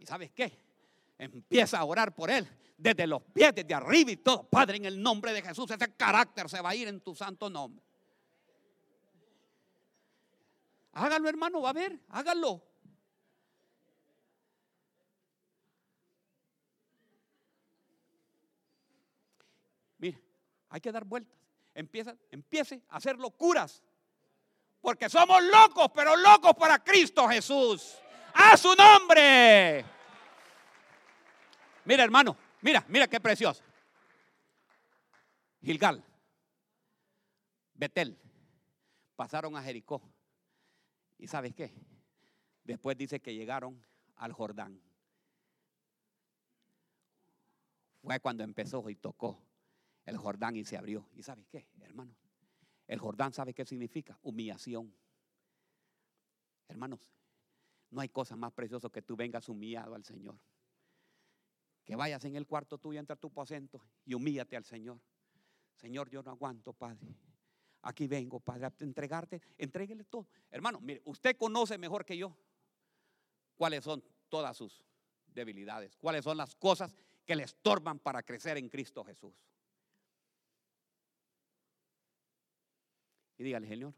¿Y sabes qué? Empieza a orar por él desde los pies, desde arriba y todo. Padre, en el nombre de Jesús, ese carácter se va a ir en tu santo nombre. Hágalo, hermano, va a ver, hágalo. Mire, hay que dar vueltas. Empieza, empiece a hacer locuras. Porque somos locos, pero locos para Cristo Jesús a su nombre. Mira, hermano, mira, mira qué precioso. Gilgal, Betel, pasaron a Jericó. ¿Y sabes qué? Después dice que llegaron al Jordán. Fue cuando empezó y tocó el Jordán y se abrió. ¿Y sabes qué, hermano? El Jordán, ¿sabe qué significa? Humillación. Hermanos, no hay cosa más preciosa que tú vengas humillado al Señor. Que vayas en el cuarto tuyo, entra tu aposento y humíllate al Señor. Señor, yo no aguanto, Padre. Aquí vengo, Padre, a entregarte, entréguele todo. Hermano, mire, usted conoce mejor que yo cuáles son todas sus debilidades, cuáles son las cosas que le estorban para crecer en Cristo Jesús. Y dígale, Señor,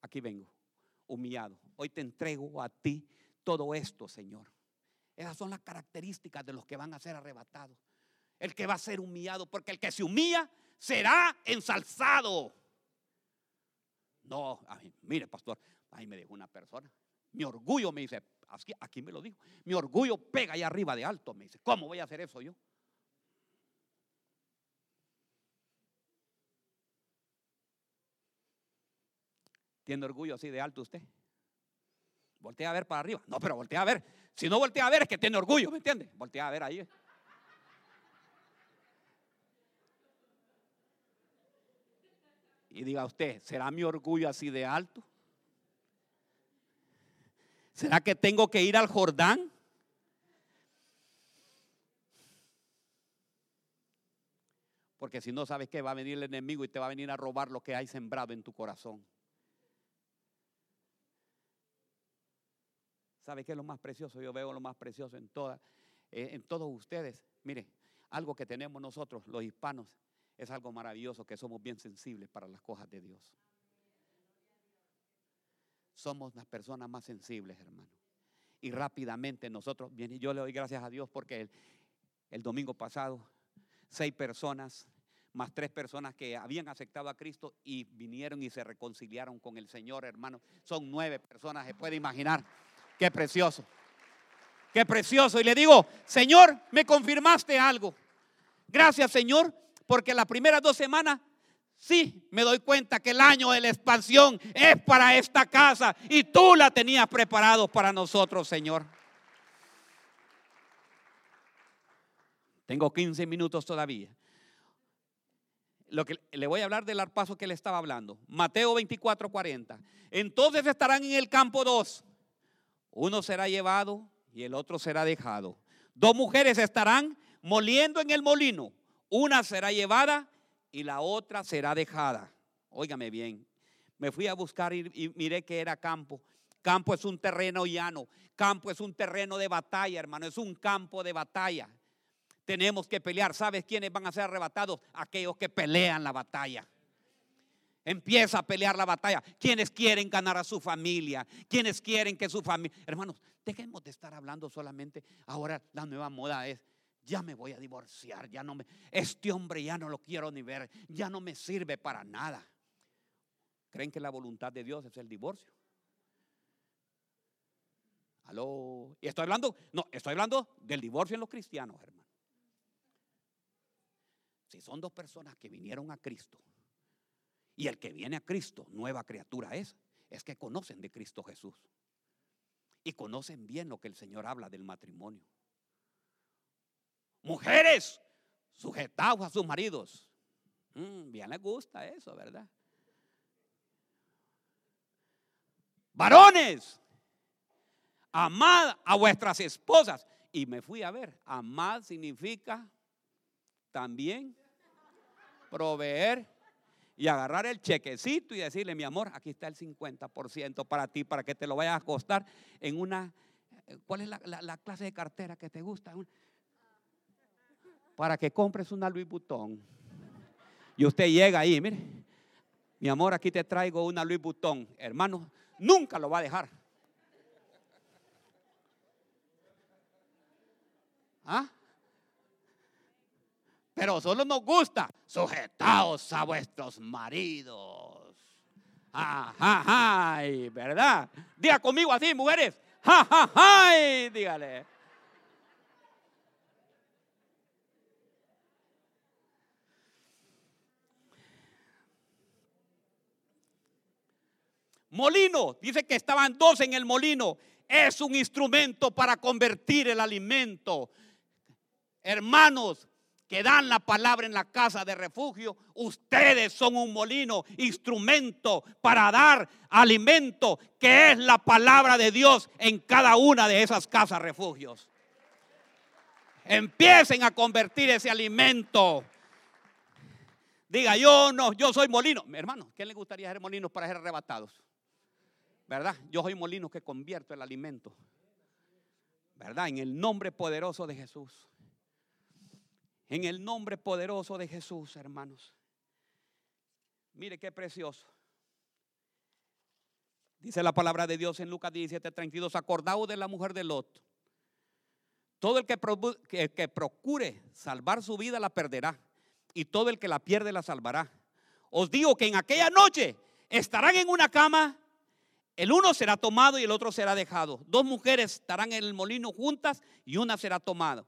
aquí vengo, humillado. Hoy te entrego a ti todo esto, Señor. Esas son las características de los que van a ser arrebatados. El que va a ser humillado, porque el que se humilla será ensalzado. No, mire, pastor, ahí me dijo una persona. Mi orgullo me dice, aquí, aquí me lo dijo, mi orgullo pega allá arriba de alto. Me dice, ¿cómo voy a hacer eso yo? ¿Tiene orgullo así de alto usted? Voltea a ver para arriba. No, pero voltea a ver. Si no voltea a ver es que tiene orgullo, ¿me entiende? Voltea a ver ahí. Y diga usted, ¿será mi orgullo así de alto? ¿Será que tengo que ir al Jordán? Porque si no sabes que va a venir el enemigo y te va a venir a robar lo que hay sembrado en tu corazón. ¿Sabe qué es lo más precioso? Yo veo lo más precioso en todas, eh, en todos ustedes. Mire, algo que tenemos nosotros, los hispanos, es algo maravilloso que somos bien sensibles para las cosas de Dios. Somos las personas más sensibles, hermano. Y rápidamente nosotros, bien, yo le doy gracias a Dios porque el, el domingo pasado, seis personas, más tres personas que habían aceptado a Cristo y vinieron y se reconciliaron con el Señor, hermano. Son nueve personas, se puede imaginar. Qué precioso. Qué precioso. Y le digo, Señor, me confirmaste algo. Gracias, Señor, porque las primeras dos semanas sí me doy cuenta que el año de la expansión es para esta casa y tú la tenías preparado para nosotros, Señor. Tengo 15 minutos todavía. Lo que le voy a hablar del arpazo que le estaba hablando. Mateo 24, 40. Entonces estarán en el campo dos. Uno será llevado y el otro será dejado. Dos mujeres estarán moliendo en el molino una será llevada y la otra será dejada. Óigame bien. Me fui a buscar y, y miré que era campo. Campo es un terreno llano. Campo es un terreno de batalla, hermano. Es un campo de batalla. Tenemos que pelear. ¿Sabes quiénes van a ser arrebatados? Aquellos que pelean la batalla. Empieza a pelear la batalla. Quienes quieren ganar a su familia, quienes quieren que su familia. Hermanos, dejemos de estar hablando solamente. Ahora la nueva moda es ya me voy a divorciar, ya no me, este hombre ya no lo quiero ni ver, ya no me sirve para nada. ¿Creen que la voluntad de Dios es el divorcio? Aló, y estoy hablando, no, estoy hablando del divorcio en los cristianos, hermano. Si son dos personas que vinieron a Cristo y el que viene a Cristo, nueva criatura es, es que conocen de Cristo Jesús y conocen bien lo que el Señor habla del matrimonio. Mujeres, sujetados a sus maridos. Mm, bien les gusta eso, ¿verdad? Varones, amad a vuestras esposas. Y me fui a ver, amad significa también proveer y agarrar el chequecito y decirle, mi amor, aquí está el 50% para ti, para que te lo vayas a costar en una, ¿cuál es la, clase de cartera que te gusta? para que compres una Louis Vuitton. Y usted llega ahí, mire, mi amor, aquí te traigo una Louis Vuitton. Hermano, nunca lo va a dejar. ¿Ah? Pero solo nos gusta sujetaos a vuestros maridos. Ja, ¿verdad? Diga conmigo así, mujeres. Ja, ja, ja, dígale. Molino, dice que estaban dos en el molino. Es un instrumento para convertir el alimento. Hermanos que dan la palabra en la casa de refugio, ustedes son un molino, instrumento para dar alimento, que es la palabra de Dios en cada una de esas casas refugios. Empiecen a convertir ese alimento. Diga, yo no, yo soy molino. Hermano, ¿qué le gustaría ser molinos para ser arrebatados? ¿Verdad? Yo soy molino que convierto el alimento. ¿verdad? En el nombre poderoso de Jesús. En el nombre poderoso de Jesús, hermanos. Mire qué precioso. Dice la palabra de Dios en Lucas 17, 32. Acordaos de la mujer de Lot. Todo el que, que, procure salvar su vida la perderá. Y todo el que la pierde la salvará. Os digo que en aquella noche estarán en una cama. El uno será tomado y el otro será dejado. Dos mujeres estarán en el molino juntas y una será tomada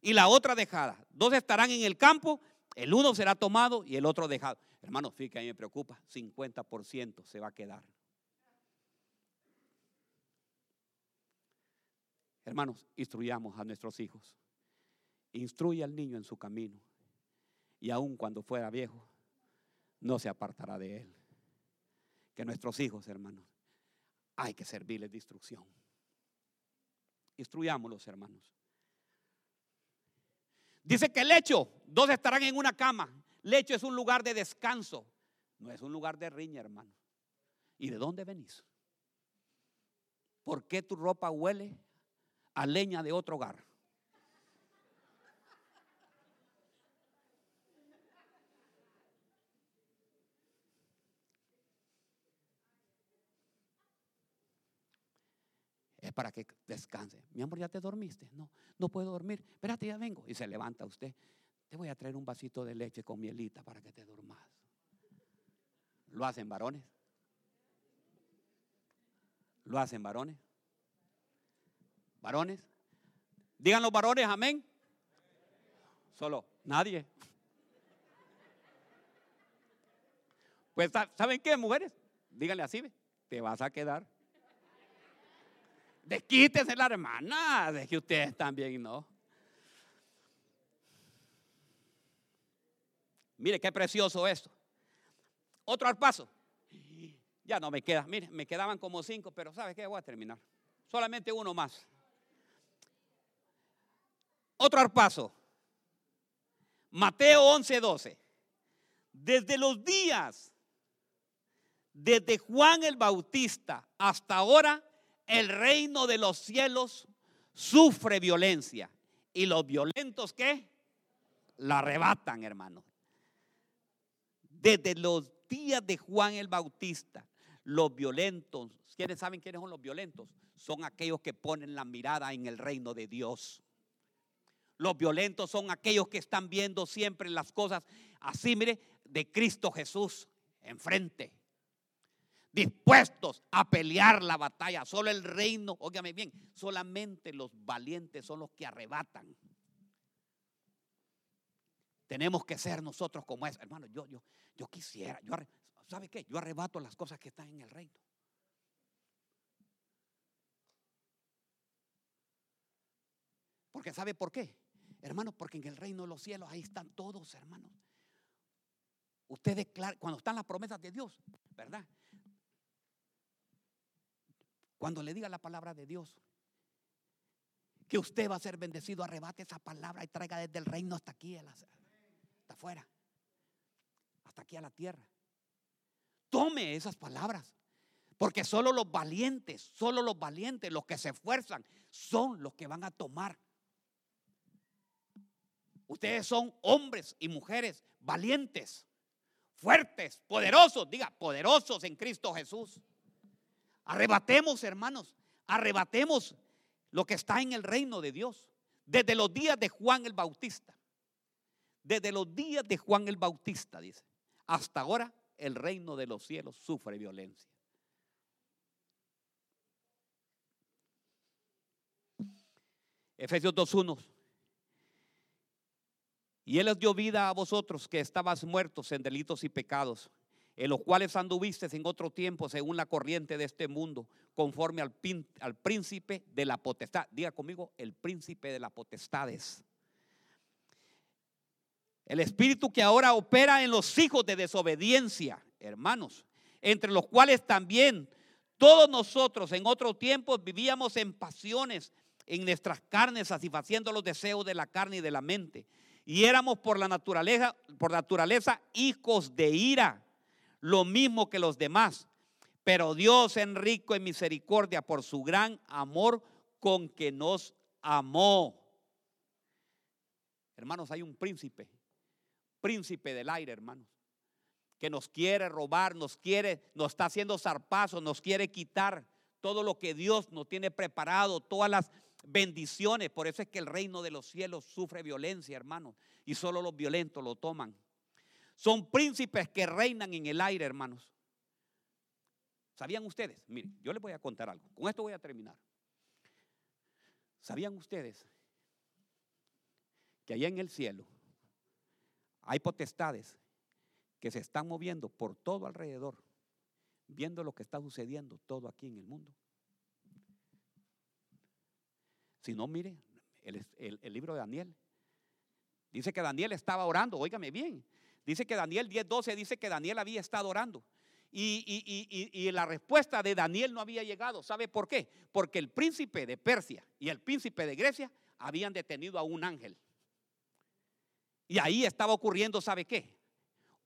y la otra dejada. Dos estarán en el campo, el uno será tomado y el otro dejado. Hermanos, fíjate, a mí me preocupa, 50% se va a quedar. Hermanos, instruyamos a nuestros hijos. Instruye al niño en su camino. Y aun cuando fuera viejo, no se apartará de él. Que nuestros hijos, hermanos, hay que servirles de instrucción. Instruyámoslos, hermanos. Dice que lecho, dos estarán en una cama. Lecho es un lugar de descanso, no es un lugar de riña, hermano. ¿Y de dónde venís? ¿Por qué tu ropa huele a leña de otro hogar? Es para que descanse. Mi amor, ¿ya te dormiste? No, no puedo dormir. Espérate, ya vengo. Y se levanta usted. Te voy a traer un vasito de leche con mielita para que te durmas. ¿Lo hacen varones? ¿Lo hacen varones? ¿Varones? Digan los varones, amén. Solo, nadie. Pues, ¿saben qué, mujeres? Díganle así, te vas a quedar. Desquítese la hermana, de que ustedes también no. Mire qué precioso esto. Otro al paso. Ya no me queda. Mire, me quedaban como cinco, pero ¿sabe qué? Voy a terminar. Solamente uno más. Otro al paso. Mateo 11, 12. Desde los días, desde Juan el Bautista hasta ahora, el reino de los cielos sufre violencia. ¿Y los violentos qué? La arrebatan, hermanos. Desde los días de Juan el Bautista, los violentos, ¿quiénes saben quiénes son los violentos? Son aquellos que ponen la mirada en el reino de Dios. Los violentos son aquellos que están viendo siempre las cosas así, mire, de Cristo Jesús enfrente dispuestos a pelear la batalla. Solo el reino, óigame bien, solamente los valientes son los que arrebatan. Tenemos que ser nosotros como es. Hermano, yo, yo, yo quisiera, yo, ¿sabe qué? Yo arrebato las cosas que están en el reino. Porque ¿sabe por qué? Hermano, porque en el reino de los cielos ahí están todos, hermanos. Ustedes, cuando están las promesas de Dios, ¿verdad? Cuando le diga la palabra de Dios, que usted va a ser bendecido, arrebate esa palabra y traiga desde el reino hasta aquí, hasta afuera, hasta aquí a la tierra. Tome esas palabras, porque solo los valientes, solo los valientes, los que se esfuerzan, son los que van a tomar. Ustedes son hombres y mujeres valientes, fuertes, poderosos, diga, poderosos en Cristo Jesús. Arrebatemos, hermanos, arrebatemos lo que está en el reino de Dios. Desde los días de Juan el Bautista. Desde los días de Juan el Bautista, dice. Hasta ahora el reino de los cielos sufre violencia. Efesios 2.1. Y Él os dio vida a vosotros que estabas muertos en delitos y pecados en los cuales anduviste en otro tiempo según la corriente de este mundo, conforme al, al príncipe de la potestad. Diga conmigo, el príncipe de las potestades. El espíritu que ahora opera en los hijos de desobediencia, hermanos, entre los cuales también todos nosotros en otro tiempo vivíamos en pasiones en nuestras carnes, satisfaciendo los deseos de la carne y de la mente. Y éramos por la naturaleza, por naturaleza hijos de ira lo mismo que los demás. Pero Dios en rico en misericordia por su gran amor con que nos amó. Hermanos, hay un príncipe, príncipe del aire, hermanos, que nos quiere robar, nos quiere, nos está haciendo zarpazo, nos quiere quitar todo lo que Dios nos tiene preparado, todas las bendiciones. Por eso es que el reino de los cielos sufre violencia, hermanos, y solo los violentos lo toman. Son príncipes que reinan en el aire, hermanos. ¿Sabían ustedes? Miren, yo les voy a contar algo. Con esto voy a terminar. ¿Sabían ustedes que allá en el cielo hay potestades que se están moviendo por todo alrededor, viendo lo que está sucediendo todo aquí en el mundo? Si no, mire el, el libro de Daniel. Dice que Daniel estaba orando, óigame bien. Dice que Daniel 10:12 dice que Daniel había estado orando. Y, la respuesta de Daniel no había llegado. ¿Sabe por qué? Porque el príncipe de Persia y el príncipe de Grecia habían detenido a un ángel. Y ahí estaba ocurriendo, ¿sabe qué?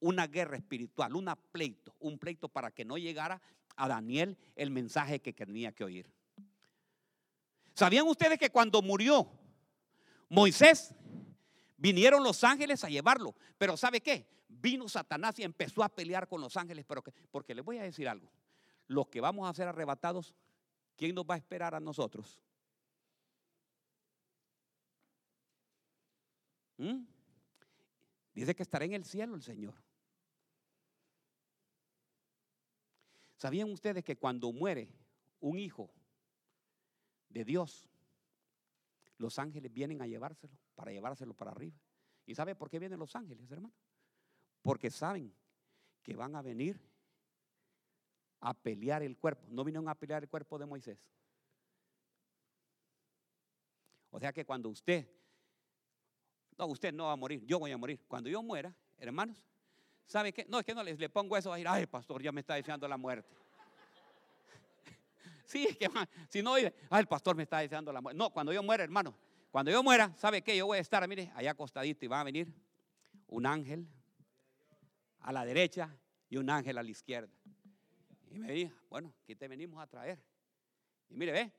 Una guerra espiritual, una pleito, un pleito para que no llegara a Daniel el mensaje que tenía que oír. ¿Sabían ustedes que cuando murió Moisés, vinieron los ángeles a llevarlo? Pero ¿sabe qué? vino Satanás y empezó a pelear con los ángeles. Pero porque les voy a decir algo. Los que vamos a ser arrebatados, ¿quién nos va a esperar a nosotros? ¿Mm? Dice que estará en el cielo el Señor. ¿Sabían ustedes que cuando muere un hijo de Dios, los ángeles vienen a llevárselo, para llevárselo para arriba? ¿Y sabe por qué vienen los ángeles, hermano? porque saben que van a venir a pelear el cuerpo. No vinieron a pelear el cuerpo de Moisés. O sea que cuando usted, no, usted no va a morir, yo voy a morir. Cuando yo muera, hermanos, ¿sabe qué? No, es que no les le pongo eso a ir, ay, pastor, ya me está deseando la muerte. (laughs) sí, es que (laughs) si no, ay, el pastor me está deseando la muerte. No, cuando yo muera, hermano, cuando yo muera, ¿sabe qué? Yo voy a estar, mire, allá acostadito y va a venir un ángel a la derecha y un ángel a la izquierda. Y me dijo, bueno, ¿qué te venimos a traer? Y mire, ve,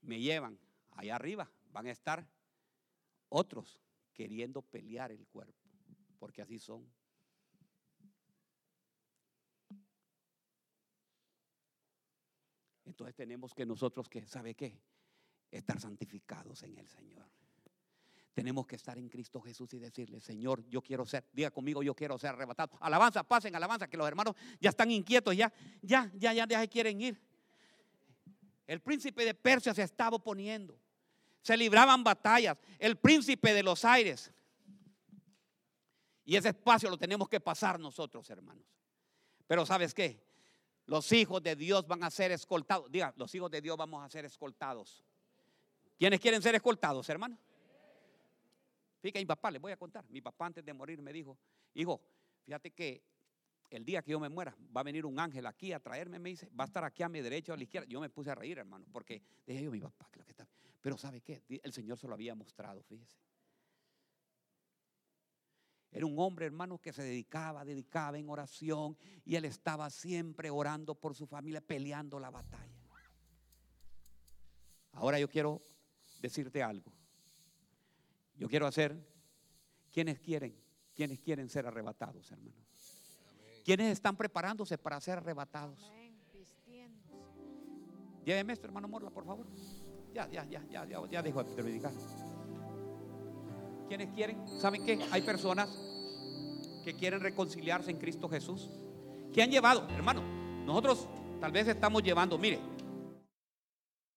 me llevan allá arriba, van a estar otros queriendo pelear el cuerpo, porque así son. Entonces tenemos que nosotros que, ¿sabe qué? Estar santificados en el Señor. Tenemos que estar en Cristo Jesús y decirle, Señor, yo quiero ser, diga conmigo, yo quiero ser arrebatado. Alabanza, pasen, alabanza, que los hermanos ya están inquietos, ya, ya, ya, ya, ya quieren ir. El príncipe de Persia se estaba oponiendo. Se libraban batallas. El príncipe de los aires. Y ese espacio lo tenemos que pasar nosotros, hermanos. Pero ¿sabes qué? Los hijos de Dios van a ser escoltados. Diga, los hijos de Dios vamos a ser escoltados. ¿Quiénes quieren ser escoltados, hermanos? Fíjate, mi papá, les voy a contar. Mi papá antes de morir me dijo, hijo, fíjate que el día que yo me muera, va a venir un ángel aquí a traerme, me dice, va a estar aquí a mi derecha o a la izquierda. Yo me puse a reír, hermano, porque dije yo, mi papá, que lo que está. Pero ¿sabe qué? El Señor se lo había mostrado, fíjese. Era un hombre, hermano, que se dedicaba, dedicaba en oración y él estaba siempre orando por su familia, peleando la batalla. Ahora yo quiero decirte algo. Yo quiero hacer, ¿quiénes quieren? ¿Quiénes quieren ser arrebatados, hermanos? ¿Quiénes están preparándose para ser arrebatados? Lléveme esto, hermano Morla, por favor. Ya, ya, ya, ya, ya, ya dejo de predicar. ¿Quiénes quieren? ¿Saben qué? Hay personas que quieren reconciliarse en Cristo Jesús. Que han llevado, hermano, nosotros tal vez estamos llevando, mire,